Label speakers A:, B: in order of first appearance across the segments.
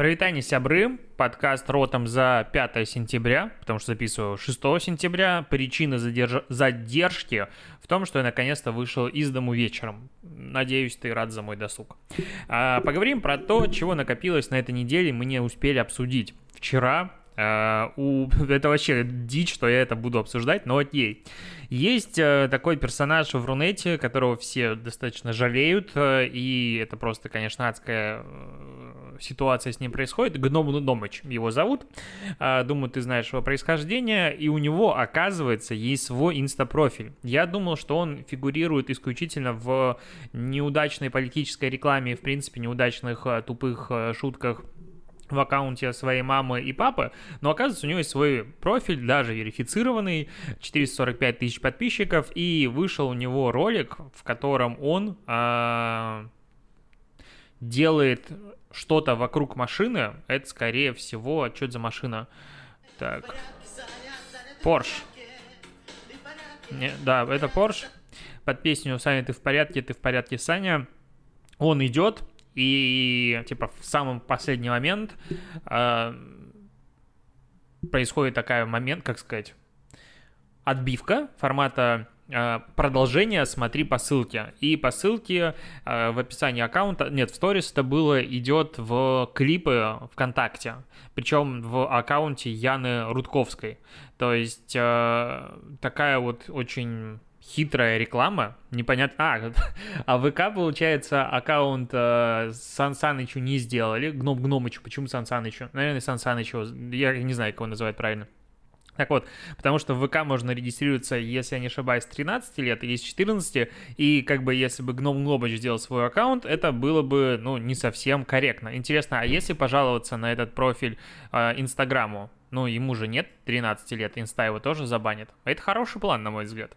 A: Провитание сябры, подкаст ротом за 5 сентября, потому что записываю 6 сентября. Причина задерж... задержки в том, что я наконец-то вышел из дому вечером. Надеюсь, ты рад за мой досуг. А, поговорим про то, чего накопилось на этой неделе, мы не успели обсудить. Вчера Uh, у... Это вообще дичь, что я это буду обсуждать, но окей. Есть uh, такой персонаж в Рунете, которого все достаточно жалеют, uh, и это просто, конечно, адская ситуация с ним происходит. Гном Домыч его зовут. Думаю, ты знаешь его происхождение. И у него, оказывается, есть свой инстапрофиль. Я думал, что он фигурирует исключительно в неудачной политической рекламе, в принципе, неудачных тупых шутках в аккаунте своей мамы и папы, но оказывается у него есть свой профиль, даже верифицированный, 445 тысяч подписчиков, и вышел у него ролик, в котором он э, делает что-то вокруг машины, это скорее всего, что это за машина? Так. Не, да, это Porsche. Под песню «Саня, ты в порядке, ты в порядке, Саня». Он идет, и, типа, в самый последний момент э, происходит такая момент, как сказать, отбивка формата продолжение смотри по ссылке. И по ссылке э, в описании аккаунта, нет, в сторис это было, идет в клипы ВКонтакте. Причем в аккаунте Яны Рудковской. То есть э, такая вот очень хитрая реклама, непонятно... А, а ВК, получается, аккаунт э, Сан Санычу не сделали, Гном Гномычу, почему Сан Санычу? Наверное, Сан Санычу, я не знаю, как его называют правильно. Так вот, потому что в ВК можно регистрироваться, если я не ошибаюсь, с 13 лет или с 14, и как бы если бы Гном Глобач сделал свой аккаунт, это было бы, ну, не совсем корректно. Интересно, а если пожаловаться на этот профиль э, Инстаграму, ну, ему же нет 13 лет, инста его тоже забанит. Это хороший план, на мой взгляд.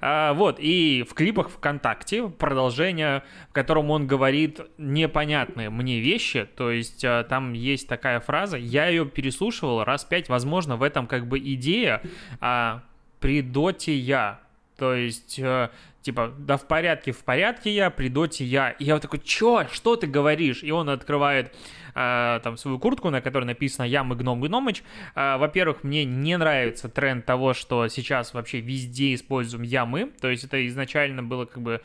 A: А, вот, и в клипах ВКонтакте продолжение, в котором он говорит непонятные мне вещи, то есть а, там есть такая фраза, я ее переслушивал раз пять, возможно, в этом как бы идея а, я, то есть, э, типа, да в порядке, в порядке я, при доте я. И я вот такой, чё, что ты говоришь? И он открывает э, там свою куртку, на которой написано «Я мы гном гномыч». Э, во-первых, мне не нравится тренд того, что сейчас вообще везде используем «Я мы». То есть это изначально было как бы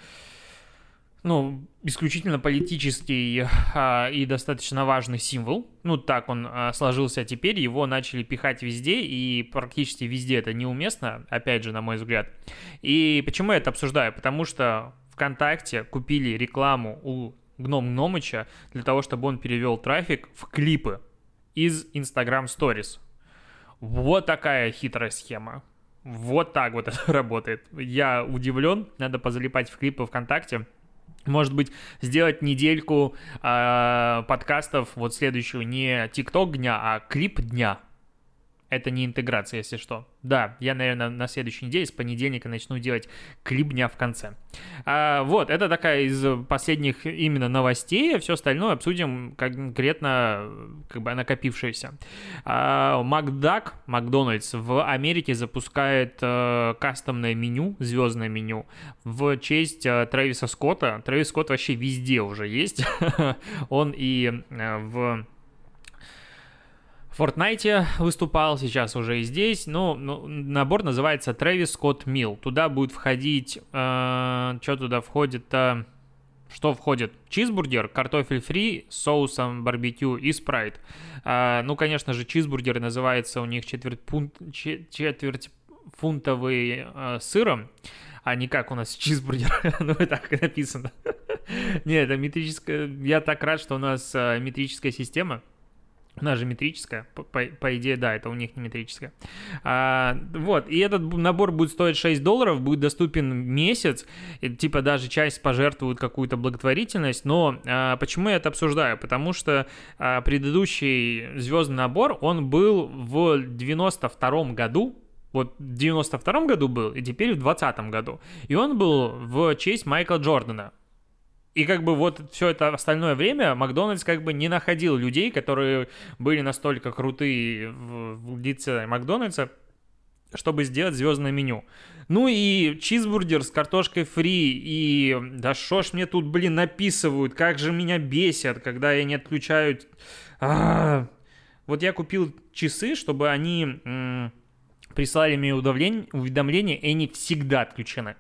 A: ну, исключительно политический а, и достаточно важный символ. Ну, так он а, сложился теперь, его начали пихать везде, и практически везде это неуместно, опять же, на мой взгляд. И почему я это обсуждаю? Потому что ВКонтакте купили рекламу у Гном Гномыча для того, чтобы он перевел трафик в клипы из Instagram Stories. Вот такая хитрая схема. Вот так вот это работает. Я удивлен, надо позалипать в клипы ВКонтакте может быть, сделать недельку э, подкастов вот следующую не ТикТок дня, а клип дня. Это не интеграция, если что. Да, я, наверное, на следующей неделе, с понедельника начну делать клип дня в конце. А, вот, это такая из последних именно новостей. Все остальное обсудим конкретно, как бы накопившееся. А, Макдак, Макдональдс в Америке запускает а, кастомное меню, звездное меню в честь а, Трэвиса Скотта. Трэвис Скотт вообще везде уже есть. Он и а, в Fortnite выступал, сейчас уже и здесь. Ну, ну набор называется Travis Scott Meal. Туда будет входить... Э, что туда входит-то? Что входит? Чизбургер, картофель фри с соусом барбекю и спрайт. Э, ну, конечно же, чизбургер называется у них четверть, пункт, четверть фунтовый э, сыром, а не как у нас чизбургер. ну, и так написано. Нет, это метрическая... Я так рад, что у нас э, метрическая система она же метрическая, по, по, по идее, да, это у них не метрическая. А, вот, и этот набор будет стоить 6 долларов, будет доступен месяц, и, типа даже часть пожертвует какую-то благотворительность, но а, почему я это обсуждаю? Потому что а, предыдущий звездный набор, он был в 92 году, вот в 92 году был, и теперь в 20 году. И он был в честь Майкла Джордана. И как бы вот все это остальное время Макдональдс как бы не находил людей, которые были настолько крутые в, лице Макдональдса, чтобы сделать звездное меню. Ну и чизбургер с картошкой фри, и да шо ж мне тут, блин, написывают, как же меня бесят, когда я не отключаю... А-а-а. Вот я купил часы, чтобы они прислали мне уведомления, и они всегда отключены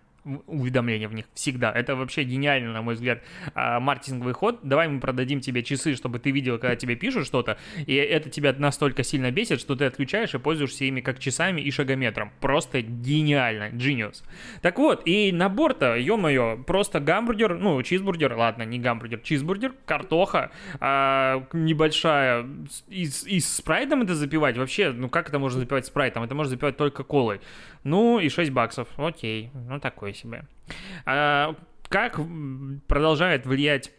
A: уведомления в них всегда. Это вообще гениально, на мой взгляд, а, маркетинговый ход. Давай мы продадим тебе часы, чтобы ты видел, когда тебе пишут что-то, и это тебя настолько сильно бесит, что ты отключаешь и пользуешься ими как часами и шагометром. Просто гениально, genius. Так вот, и набор-то, ё-моё, просто гамбургер, ну, чизбургер, ладно, не гамбургер, чизбургер, картоха, а, небольшая, и, и с спрайтом это запивать, вообще, ну как это можно запивать спрайтом? Это можно запивать только колой. Ну, и 6 баксов, окей, ну такой себе. А, как продолжает влиять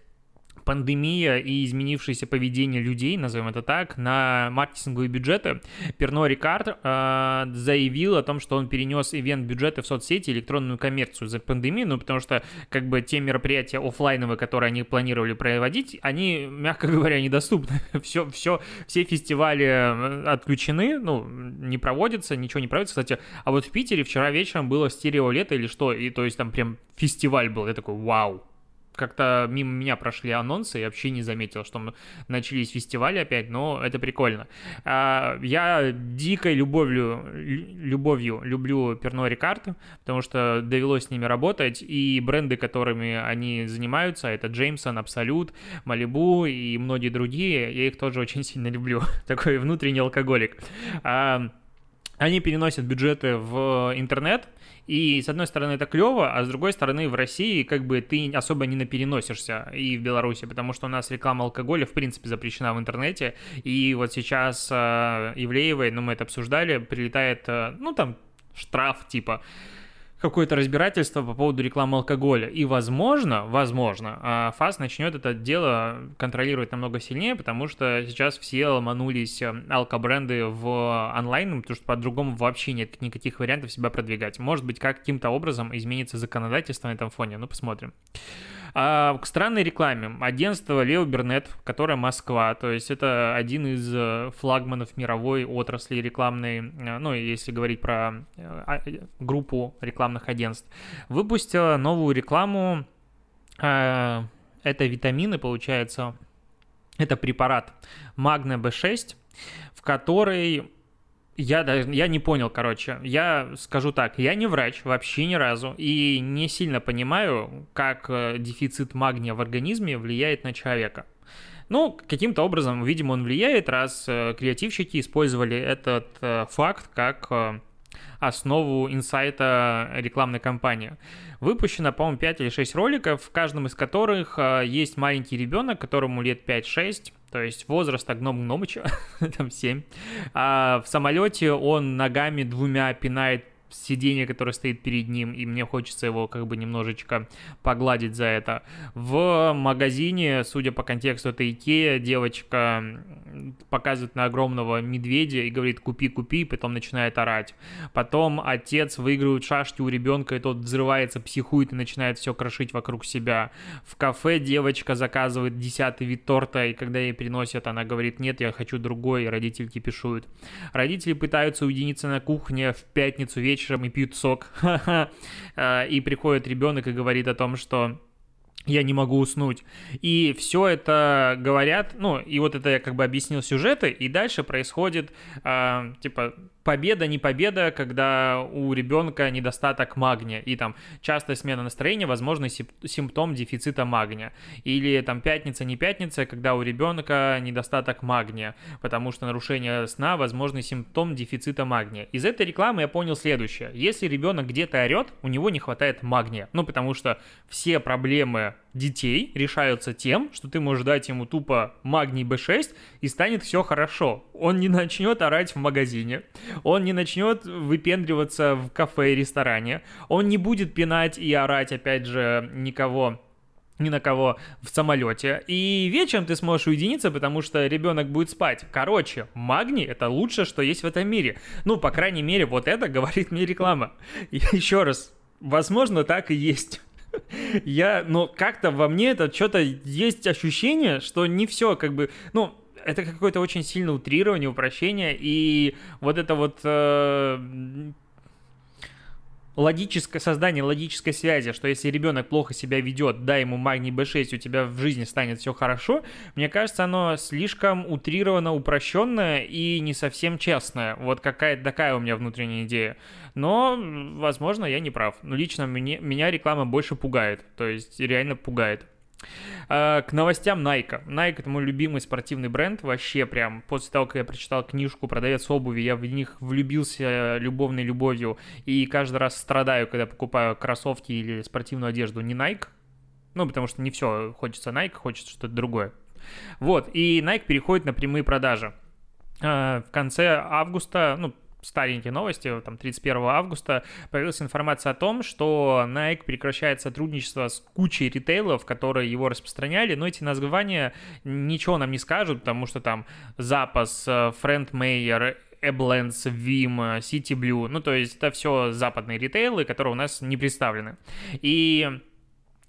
A: пандемия и изменившееся поведение людей, назовем это так, на маркетинговые бюджеты, Перно Рикард э, заявил о том, что он перенес ивент бюджеты в соцсети, электронную коммерцию за пандемию, ну, потому что, как бы, те мероприятия офлайновые, которые они планировали проводить, они, мягко говоря, недоступны. все, все, все фестивали э, отключены, ну, не проводятся, ничего не проводится. Кстати, а вот в Питере вчера вечером было стерео лето или что, и то есть там прям фестиваль был, я такой, вау, как-то мимо меня прошли анонсы, я вообще не заметил, что начались фестивали опять, но это прикольно. А, я дикой любовью, любовью люблю Перно Рикард, потому что довелось с ними работать, и бренды, которыми они занимаются, это Джеймсон, Абсолют, Малибу и многие другие, я их тоже очень сильно люблю. Такой внутренний алкоголик. А, они переносят бюджеты в интернет, и с одной стороны это клево, а с другой стороны в России как бы ты особо не напереносишься и в Беларуси, потому что у нас реклама алкоголя в принципе запрещена в интернете, и вот сейчас э, Ивлеевой, ну мы это обсуждали, прилетает, э, ну там штраф типа какое-то разбирательство по поводу рекламы алкоголя. И, возможно, возможно, а, ФАС начнет это дело контролировать намного сильнее, потому что сейчас все ломанулись э, алкобренды в онлайн, потому что по-другому вообще нет никаких вариантов себя продвигать. Может быть, каким-то образом изменится законодательство на этом фоне, ну посмотрим. А, к странной рекламе. Агентство Лео Бернет, которое Москва, то есть это один из э, флагманов мировой отрасли рекламной, э, ну, если говорить про э, а, группу рекламных агентств, выпустила новую рекламу. Это витамины, получается, это препарат Магна B6, в который я, даже, я не понял, короче. Я скажу так, я не врач вообще ни разу и не сильно понимаю, как э, дефицит магния в организме влияет на человека. Ну, каким-то образом, видимо, он влияет, раз э, креативщики использовали этот э, факт как основу инсайта рекламной кампании. Выпущено, по-моему, 5 или 6 роликов, в каждом из которых есть маленький ребенок, которому лет 5-6, то есть возраст гном Гномыча, там 7. А в самолете он ногами двумя пинает сиденье, которое стоит перед ним, и мне хочется его как бы немножечко погладить за это. В магазине, судя по контексту, это Икея, девочка показывает на огромного медведя и говорит «купи, купи», потом начинает орать. Потом отец выигрывает шашки у ребенка, и тот взрывается, психует и начинает все крошить вокруг себя. В кафе девочка заказывает десятый вид торта, и когда ей приносят, она говорит «нет, я хочу другой», и родители кипишуют. Родители пытаются уединиться на кухне в пятницу вечером, вечером и пьют сок. А, и приходит ребенок и говорит о том, что я не могу уснуть. И все это говорят, ну, и вот это я как бы объяснил сюжеты, и дальше происходит, э, типа, победа, не победа, когда у ребенка недостаток магния, и там частая смена настроения, возможно, симптом дефицита магния. Или там пятница, не пятница, когда у ребенка недостаток магния, потому что нарушение сна, возможно, симптом дефицита магния. Из этой рекламы я понял следующее. Если ребенок где-то орет, у него не хватает магния. Ну, потому что все проблемы детей решаются тем, что ты можешь дать ему тупо магний B6 и станет все хорошо. Он не начнет орать в магазине, он не начнет выпендриваться в кафе и ресторане, он не будет пинать и орать, опять же, никого ни на кого в самолете. И вечером ты сможешь уединиться, потому что ребенок будет спать. Короче, магний это лучшее, что есть в этом мире. Ну, по крайней мере, вот это говорит мне реклама. И еще раз, возможно, так и есть. Я, но как-то во мне это что-то есть ощущение, что не все как бы, ну, это какое-то очень сильное утрирование, упрощение, и вот это вот э, логическое создание логической связи, что если ребенок плохо себя ведет, дай ему магний B6, у тебя в жизни станет все хорошо, мне кажется, оно слишком утрировано, упрощенное и не совсем честное. Вот какая-то такая у меня внутренняя идея. Но, возможно, я не прав. Но лично мне, меня реклама больше пугает. То есть реально пугает. А, к новостям Nike. Nike это мой любимый спортивный бренд. Вообще прям после того, как я прочитал книжку «Продавец обуви», я в них влюбился любовной любовью. И каждый раз страдаю, когда покупаю кроссовки или спортивную одежду не Nike. Ну, потому что не все хочется Nike, хочется что-то другое. Вот, и Nike переходит на прямые продажи. А, в конце августа, ну, старенькие новости, там 31 августа, появилась информация о том, что Nike прекращает сотрудничество с кучей ритейлов, которые его распространяли, но эти названия ничего нам не скажут, потому что там Запас, Френд Мейер, Эбленс, Vim, City Blue, ну то есть это все западные ритейлы, которые у нас не представлены. И Э,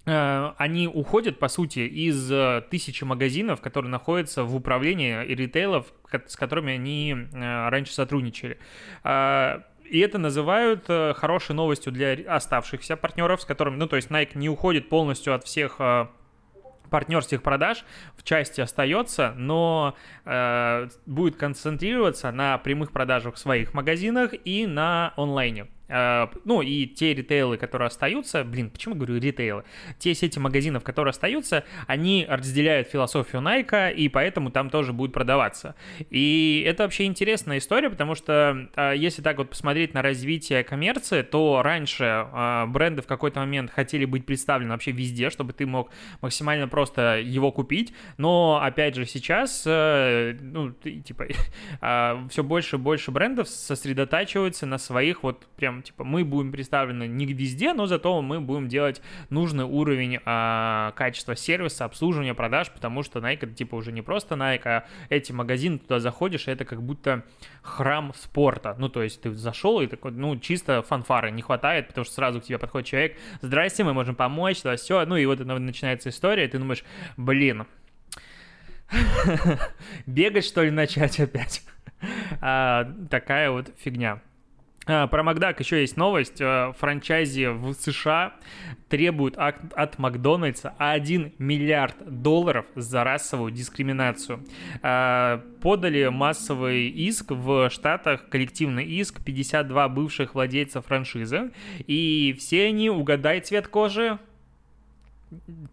A: они уходят, по сути, из э, тысячи магазинов, которые находятся в управлении и ритейлов, с которыми они э, раньше сотрудничали. И это называют хорошей новостью для оставшихся партнеров, с которыми, ну, то есть Nike не уходит полностью от всех партнерских продаж в части остается, но э, будет концентрироваться на прямых продажах в своих магазинах и на онлайне. Э, ну и те ритейлы, которые остаются, блин, почему говорю ритейлы? Те сети магазинов, которые остаются, они разделяют философию Nike, и поэтому там тоже будет продаваться. И это вообще интересная история, потому что э, если так вот посмотреть на развитие коммерции, то раньше э, бренды в какой-то момент хотели быть представлены вообще везде, чтобы ты мог максимально просто его купить, но опять же сейчас, ну, типа, все больше и больше брендов сосредотачиваются на своих вот прям, типа, мы будем представлены не везде, но зато мы будем делать нужный уровень а, качества сервиса, обслуживания, продаж, потому что Nike это, типа, уже не просто Nike, а эти магазины, туда заходишь, это как будто храм спорта. Ну, то есть ты зашел и такой, ну, чисто фанфары не хватает, потому что сразу к тебе подходит человек, здрасте, мы можем помочь, да, все, ну, и вот начинается история, и ты думаешь, блин, бегать, что ли, начать опять? а, такая вот фигня. А, про Макдак еще есть новость. А, франчайзи в США требуют от Макдональдса 1 миллиард долларов за расовую дискриминацию. А, подали массовый иск в Штатах, коллективный иск, 52 бывших владельца франшизы. И все они, угадай цвет кожи,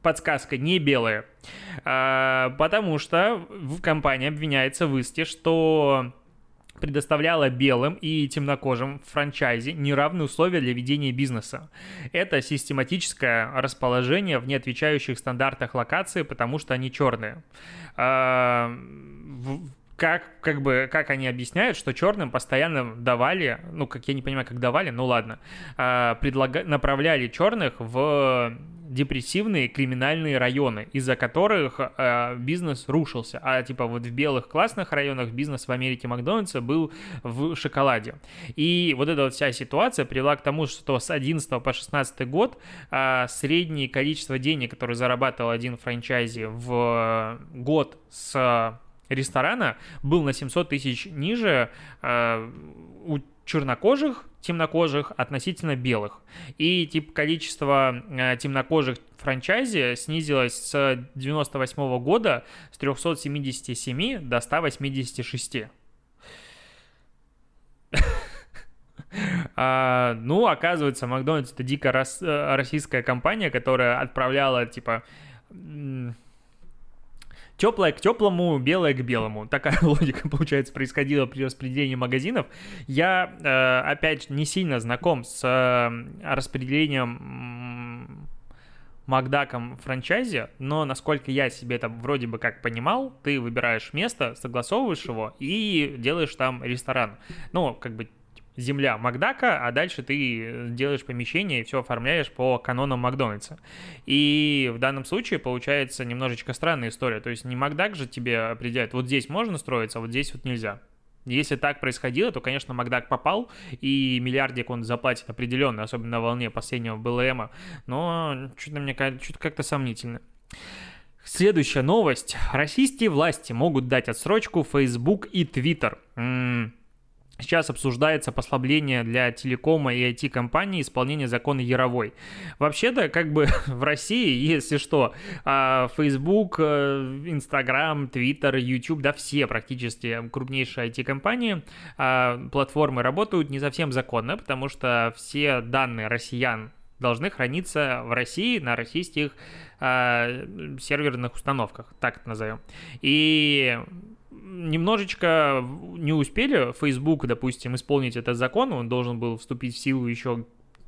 A: подсказка, не белая. Потому что в компании обвиняется в иске, что предоставляла белым и темнокожим в франчайзе неравные условия для ведения бизнеса. Это систематическое расположение в неотвечающих стандартах локации, потому что они черные. Как, как бы, как они объясняют, что черным постоянно давали, ну, как я не понимаю, как давали, ну ладно, предлага... направляли черных в депрессивные криминальные районы, из-за которых э, бизнес рушился. А типа вот в белых классных районах бизнес в Америке Макдональдса был в шоколаде. И вот эта вот вся ситуация привела к тому, что с 11 по 16 год э, среднее количество денег, которое зарабатывал один франчайзи в год с ресторана, был на 700 тысяч ниже э, у чернокожих, темнокожих относительно белых. И тип количество э, темнокожих франчайзи снизилось с 98 года с 377 до 186. А, ну, оказывается, Макдональдс это дико рас, э, российская компания, которая отправляла, типа, теплое к теплому, белое к белому. Такая логика, получается, происходила при распределении магазинов. Я, э, опять, не сильно знаком с э, распределением Макдаком франчайзе, но насколько я себе это вроде бы как понимал, ты выбираешь место, согласовываешь его и делаешь там ресторан. Ну, как бы земля Макдака, а дальше ты делаешь помещение и все оформляешь по канонам Макдональдса. И в данном случае получается немножечко странная история. То есть не Макдак же тебе определяет, вот здесь можно строиться, а вот здесь вот нельзя. Если так происходило, то, конечно, Макдак попал, и миллиардик он заплатит определенно, особенно на волне последнего БЛМа, но что-то мне кажется, как-то сомнительно. Следующая новость. Российские власти могут дать отсрочку Facebook и Twitter. М-м- Сейчас обсуждается послабление для телекома и IT-компаний исполнения закона Яровой. Вообще-то, как бы в России, если что, а, Facebook, э, Instagram, Twitter, YouTube, да, все практически крупнейшие IT-компании, а, платформы работают не совсем законно, потому что все данные россиян должны храниться в России на российских э, серверных установках, так это назовем. И немножечко не успели Facebook, допустим, исполнить этот закон, он должен был вступить в силу еще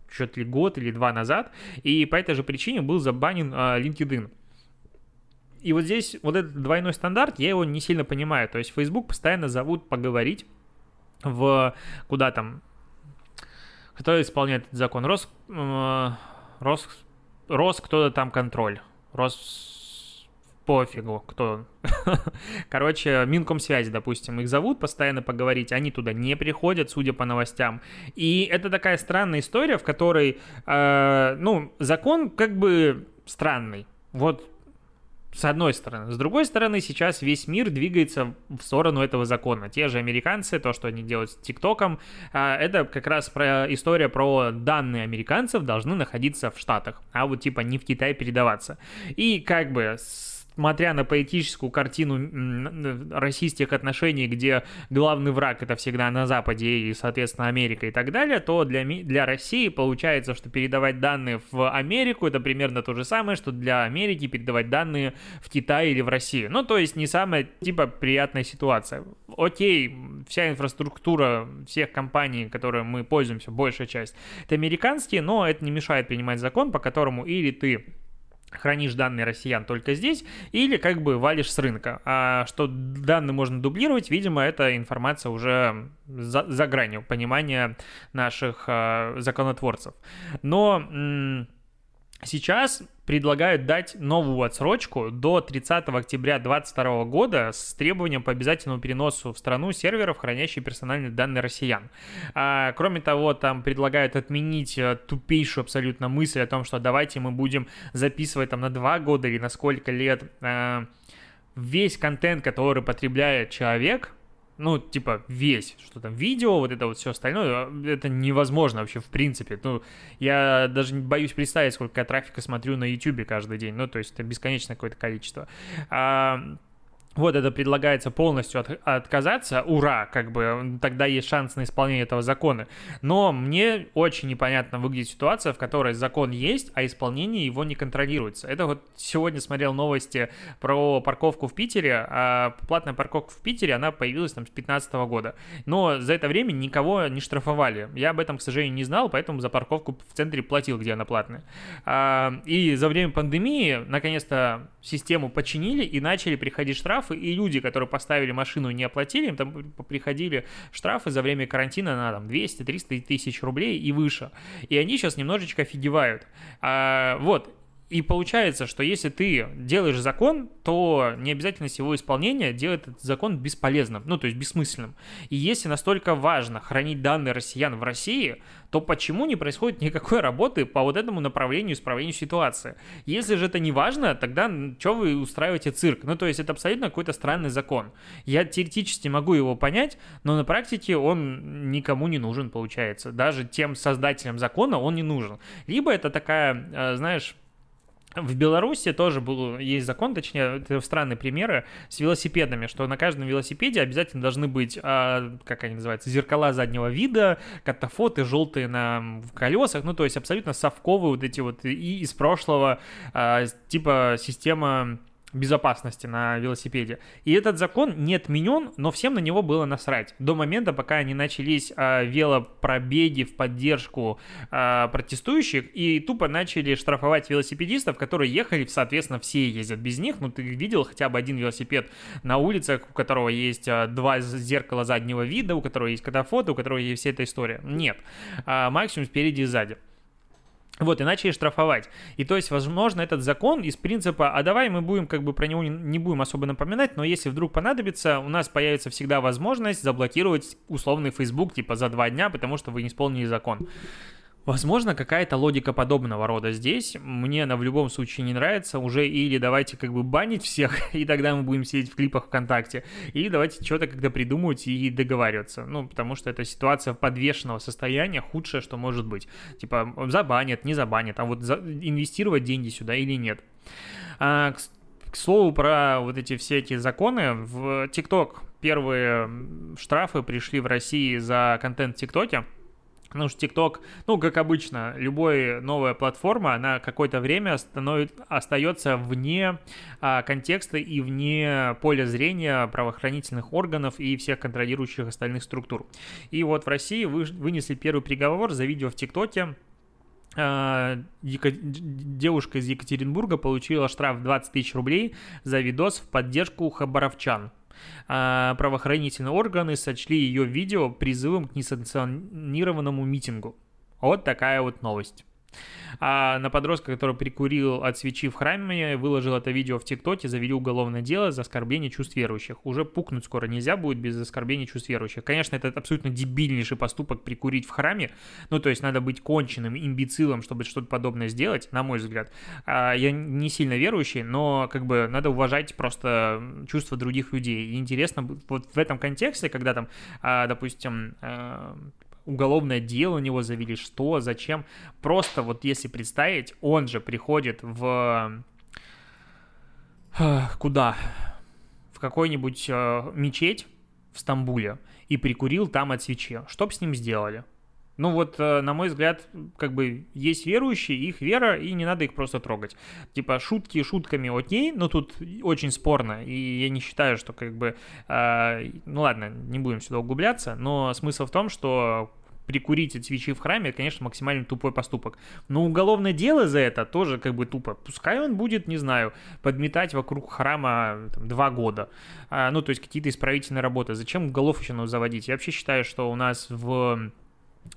A: что-то ли год или два назад, и по этой же причине был забанен э, LinkedIn. И вот здесь вот этот двойной стандарт, я его не сильно понимаю. То есть Facebook постоянно зовут поговорить в куда там, кто исполняет этот закон? Рос, э, Рос, Рос кто-то там контроль. Рос пофигу, кто. Короче, Минкомсвязи, допустим, их зовут постоянно поговорить, они туда не приходят, судя по новостям. И это такая странная история, в которой, э, ну, закон как бы странный. Вот с одной стороны. С другой стороны, сейчас весь мир двигается в сторону этого закона. Те же американцы, то, что они делают с ТикТоком, э, это как раз про история про данные американцев должны находиться в Штатах, а вот типа не в Китае передаваться. И как бы с смотря на поэтическую картину российских отношений, где главный враг это всегда на Западе и, соответственно, Америка и так далее, то для, для России получается, что передавать данные в Америку это примерно то же самое, что для Америки передавать данные в Китай или в Россию. Ну, то есть не самая, типа, приятная ситуация. Окей, вся инфраструктура всех компаний, которые мы пользуемся, большая часть, это американские, но это не мешает принимать закон, по которому или ты хранишь данные россиян только здесь, или как бы валишь с рынка. А что данные можно дублировать, видимо, это информация уже за, за гранью понимания наших э, законотворцев. Но... Сейчас предлагают дать новую отсрочку до 30 октября 2022 года с требованием по обязательному переносу в страну серверов, хранящих персональные данные россиян. А, кроме того, там предлагают отменить э, тупейшую абсолютно мысль о том, что давайте мы будем записывать там на 2 года или на сколько лет а, весь контент, который потребляет человек, ну, типа, весь, что там, видео, вот это вот все остальное, это невозможно вообще, в принципе. Ну, я даже боюсь представить, сколько я трафика смотрю на YouTube каждый день, ну, то есть это бесконечное какое-то количество. А, вот это предлагается полностью от, отказаться, ура, как бы тогда есть шанс на исполнение этого закона. Но мне очень непонятно выглядит ситуация, в которой закон есть, а исполнение его не контролируется. Это вот сегодня смотрел новости про парковку в Питере, а платная парковка в Питере, она появилась там с 2015 года. Но за это время никого не штрафовали. Я об этом, к сожалению, не знал, поэтому за парковку в центре платил, где она платная. А, и за время пандемии, наконец-то, систему починили и начали приходить штрафы штрафы, и люди, которые поставили машину и не оплатили, им там приходили штрафы за время карантина на там 200-300 тысяч рублей и выше. И они сейчас немножечко офигевают. А, вот, и получается, что если ты делаешь закон, то не обязательно его исполнение делает этот закон бесполезным, ну, то есть бессмысленным. И если настолько важно хранить данные россиян в России, то почему не происходит никакой работы по вот этому направлению исправлению ситуации? Если же это не важно, тогда что вы устраиваете цирк? Ну, то есть это абсолютно какой-то странный закон. Я теоретически могу его понять, но на практике он никому не нужен, получается. Даже тем создателям закона он не нужен. Либо это такая, э, знаешь, в Беларуси тоже был, есть закон, точнее, это странные примеры с велосипедами, что на каждом велосипеде обязательно должны быть, а, как они называются, зеркала заднего вида, катафоты желтые на колесах, ну, то есть абсолютно совковые вот эти вот и из прошлого, а, типа система безопасности на велосипеде. И этот закон не отменен, но всем на него было насрать. До момента, пока не начались э, велопробеги в поддержку э, протестующих и тупо начали штрафовать велосипедистов, которые ехали, соответственно, все ездят без них. Ну, ты видел хотя бы один велосипед на улицах, у которого есть э, два зеркала заднего вида, у которого есть катафоты, у которого есть вся эта история? Нет. А, максимум спереди и сзади. Вот, и начали штрафовать. И то есть, возможно, этот закон из принципа, а давай мы будем как бы про него не, будем особо напоминать, но если вдруг понадобится, у нас появится всегда возможность заблокировать условный Facebook типа за два дня, потому что вы не исполнили закон. Возможно, какая-то логика подобного рода здесь. Мне она в любом случае не нравится. Уже или давайте как бы банить всех, и тогда мы будем сидеть в клипах ВКонтакте, или давайте что-то когда придумывать и договариваться. Ну, потому что это ситуация подвешенного состояния, худшее, что может быть. Типа, забанят, не забанят, а вот за... инвестировать деньги сюда или нет. А, к, к слову про вот эти все эти законы, в ТикТок первые штрафы пришли в России за контент в ТикТоке. Потому что TikTok, ну, как обычно, любая новая платформа, она какое-то время становит, остается вне а, контекста и вне поля зрения правоохранительных органов и всех контролирующих остальных структур. И вот в России вы, вынесли первый приговор за видео в ТикТоке, а, девушка из Екатеринбурга получила штраф 20 тысяч рублей за видос в поддержку хабаровчан. А правоохранительные органы сочли ее видео призывом к несанкционированному митингу. Вот такая вот новость. А на подростка, который прикурил от свечи в храме, выложил это видео в ТикТоке, завели уголовное дело за оскорбление чувств верующих. Уже пукнуть скоро нельзя будет без оскорбления чувств верующих. Конечно, это абсолютно дебильнейший поступок прикурить в храме. Ну, то есть надо быть конченным имбецилом, чтобы что-то подобное сделать, на мой взгляд. А, я не сильно верующий, но как бы надо уважать просто чувства других людей. И интересно, вот в этом контексте, когда там, а, допустим, а, уголовное дело у него завели, что, зачем. Просто вот если представить, он же приходит в... Куда? В какой-нибудь э, мечеть в Стамбуле и прикурил там от свечи. Что бы с ним сделали? Ну вот, э, на мой взгляд, как бы есть верующие, их вера, и не надо их просто трогать. Типа шутки шутками окей, но тут очень спорно, и я не считаю, что как бы... Э, ну ладно, не будем сюда углубляться, но смысл в том, что прикурить от свечи в храме, конечно, максимально тупой поступок. Но уголовное дело за это тоже как бы тупо. Пускай он будет, не знаю, подметать вокруг храма там, два года. А, ну, то есть какие-то исправительные работы. Зачем уголов еще заводить? Я вообще считаю, что у нас в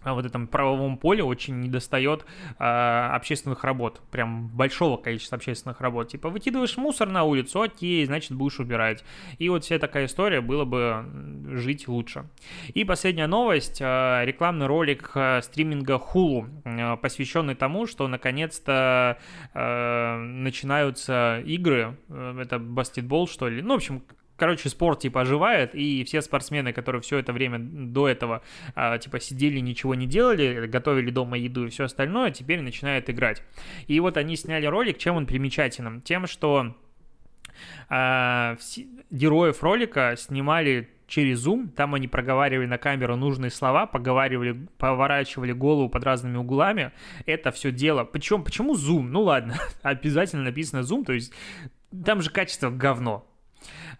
A: вот этом правовом поле очень недостает э, общественных работ, прям большого количества общественных работ. Типа выкидываешь мусор на улицу, окей, значит будешь убирать. И вот вся такая история, было бы жить лучше. И последняя новость, э, рекламный ролик э, стриминга Hulu, э, посвященный тому, что наконец-то э, начинаются игры, э, это баскетбол что ли, ну в общем короче, спорт, типа, оживает, и все спортсмены, которые все это время до этого, а, типа, сидели, ничего не делали, готовили дома еду и все остальное, теперь начинают играть. И вот они сняли ролик, чем он примечателен? Тем, что все, героев ролика снимали через Zoom, там они проговаривали на камеру нужные слова, поговаривали, поворачивали голову под разными углами, это все дело. Причем, почему Zoom? Ну ладно, обязательно написано Zoom, то есть там же качество говно,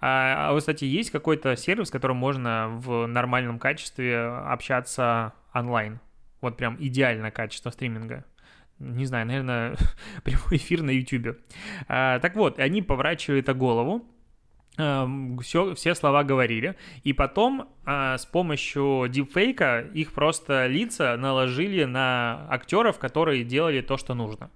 A: а, а вот, кстати, есть какой-то сервис, с которым можно в нормальном качестве общаться онлайн? Вот прям идеальное качество стриминга. Не знаю, наверное, прямой эфир на YouTube. А, так вот, они поворачивали голову, все, все слова говорили, и потом а, с помощью дипфейка их просто лица наложили на актеров, которые делали то, что нужно.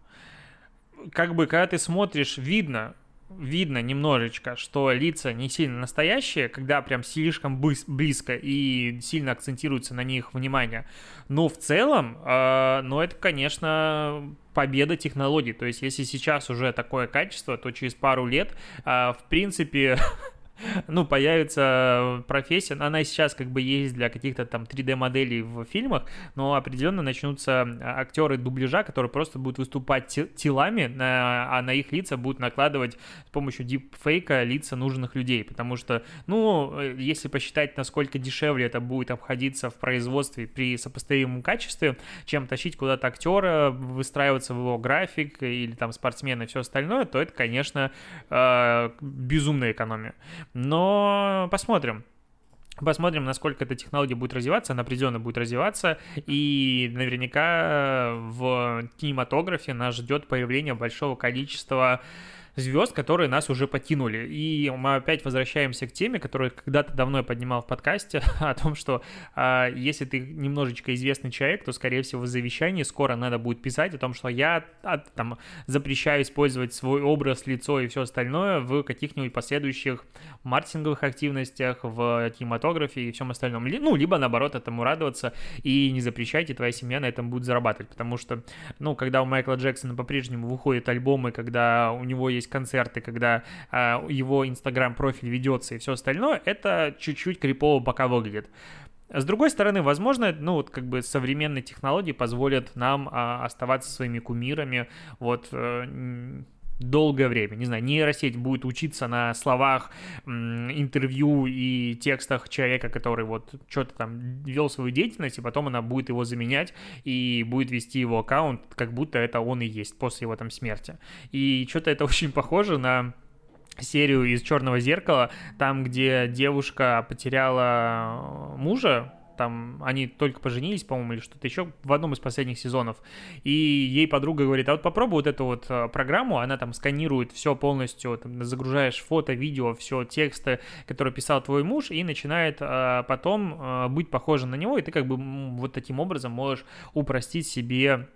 A: Как бы, когда ты смотришь, видно, видно немножечко, что лица не сильно настоящие, когда прям слишком близко и сильно акцентируется на них внимание. Но в целом, э, ну это, конечно, победа технологий. То есть, если сейчас уже такое качество, то через пару лет, э, в принципе, ну, появится профессия, она сейчас как бы есть для каких-то там 3D-моделей в фильмах, но определенно начнутся а, актеры дубляжа, которые просто будут выступать телами, а на их лица будут накладывать с помощью дипфейка лица нужных людей, потому что, ну, э, если посчитать, насколько дешевле это будет обходиться в производстве при сопоставимом качестве, чем тащить куда-то актера, выстраиваться в его график или там спортсмена и все остальное, то это, конечно, э, безумная экономия. Но посмотрим. Посмотрим, насколько эта технология будет развиваться, она определенно будет развиваться, и наверняка в кинематографе нас ждет появление большого количества звезд, которые нас уже покинули. И мы опять возвращаемся к теме, которую когда-то давно я поднимал в подкасте, о том, что э, если ты немножечко известный человек, то, скорее всего, в завещании скоро надо будет писать о том, что я от, там, запрещаю использовать свой образ, лицо и все остальное в каких-нибудь последующих маркетинговых активностях, в кинематографе и всем остальном. Ну, либо, наоборот, этому радоваться и не запрещайте, твоя семья на этом будет зарабатывать, потому что, ну, когда у Майкла Джексона по-прежнему выходят альбомы, когда у него есть концерты, когда э, его инстаграм-профиль ведется и все остальное, это чуть-чуть крипово пока выглядит. С другой стороны, возможно, ну вот как бы современные технологии позволят нам а, оставаться своими кумирами, вот э, долгое время. Не знаю, нейросеть будет учиться на словах, интервью и текстах человека, который вот что-то там вел свою деятельность, и потом она будет его заменять и будет вести его аккаунт, как будто это он и есть после его там смерти. И что-то это очень похоже на серию из Черного зеркала, там, где девушка потеряла мужа, там они только поженились, по-моему, или что-то еще в одном из последних сезонов. И ей подруга говорит, а вот попробуй вот эту вот э, программу, она там сканирует все полностью, там, загружаешь фото, видео, все тексты, которые писал твой муж, и начинает а, потом а, быть похожим на него, и ты как бы вот таким образом можешь упростить себе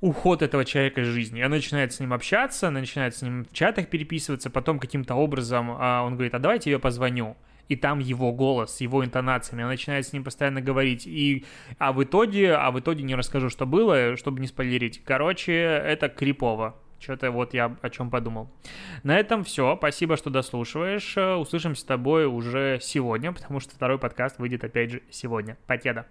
A: уход этого человека из жизни. Она начинает с ним общаться, она начинает с ним в чатах переписываться, потом каким-то образом а, он говорит, а давайте я позвоню и там его голос, его интонациями, она начинает с ним постоянно говорить, и, а в итоге, а в итоге не расскажу, что было, чтобы не спойлерить. Короче, это крипово. Что-то вот я о чем подумал. На этом все. Спасибо, что дослушиваешь. Услышимся с тобой уже сегодня, потому что второй подкаст выйдет опять же сегодня. Покеда.